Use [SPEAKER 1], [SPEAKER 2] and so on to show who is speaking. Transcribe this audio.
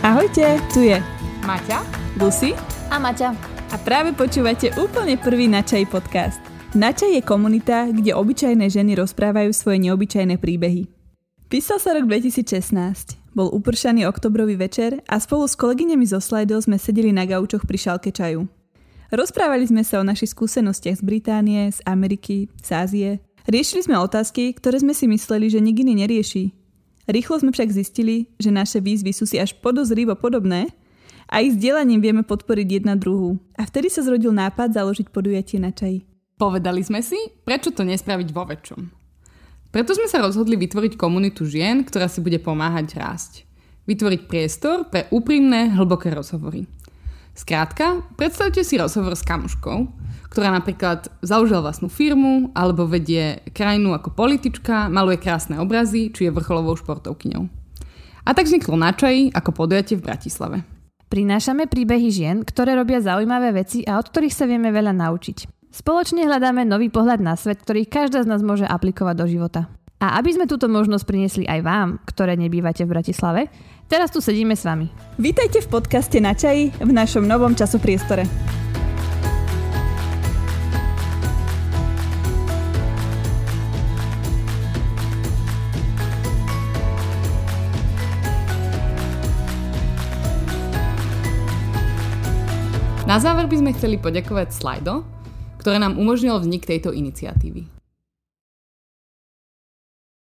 [SPEAKER 1] Ahojte, tu je
[SPEAKER 2] Maťa
[SPEAKER 1] Lucy
[SPEAKER 3] a Maťa.
[SPEAKER 1] a práve počúvate úplne prvý Načaj podcast. Načaj je komunita, kde obyčajné ženy rozprávajú svoje neobyčajné príbehy. Písal sa rok 2016. Bol upršaný oktobrový večer a spolu s kolegyňami zo Slido sme sedeli na gaučoch pri šalke čaju. Rozprávali sme sa o našich skúsenostiach z Británie, z Ameriky, z Ázie. Riešili sme otázky, ktoré sme si mysleli, že nik iný nerieši. Rýchlo sme však zistili, že naše výzvy sú si až podozrivo podobné a ich sdielaním vieme podporiť jedna druhú. A vtedy sa zrodil nápad založiť podujatie na čaji.
[SPEAKER 2] Povedali sme si, prečo to nespraviť vo väčšom. Preto sme sa rozhodli vytvoriť komunitu žien, ktorá si bude pomáhať rásť. Vytvoriť priestor pre úprimné, hlboké rozhovory. Skrátka, predstavte si rozhovor s kamuškou, ktorá napríklad založila vlastnú firmu, alebo vedie krajinu ako politička, maluje krásne obrazy, či je vrcholovou športovkyňou. A tak vzniklo na čaji ako podujatie v Bratislave.
[SPEAKER 3] Prinášame príbehy žien, ktoré robia zaujímavé veci a od ktorých sa vieme veľa naučiť. Spoločne hľadáme nový pohľad na svet, ktorý každá z nás môže aplikovať do života. A aby sme túto možnosť priniesli aj vám, ktoré nebývate v Bratislave, teraz tu sedíme s vami.
[SPEAKER 1] Vítajte v podcaste na čaji v našom novom časopriestore.
[SPEAKER 2] Na záver by sme chceli poďakovať Slido, ktoré nám umožnilo vznik tejto iniciatívy.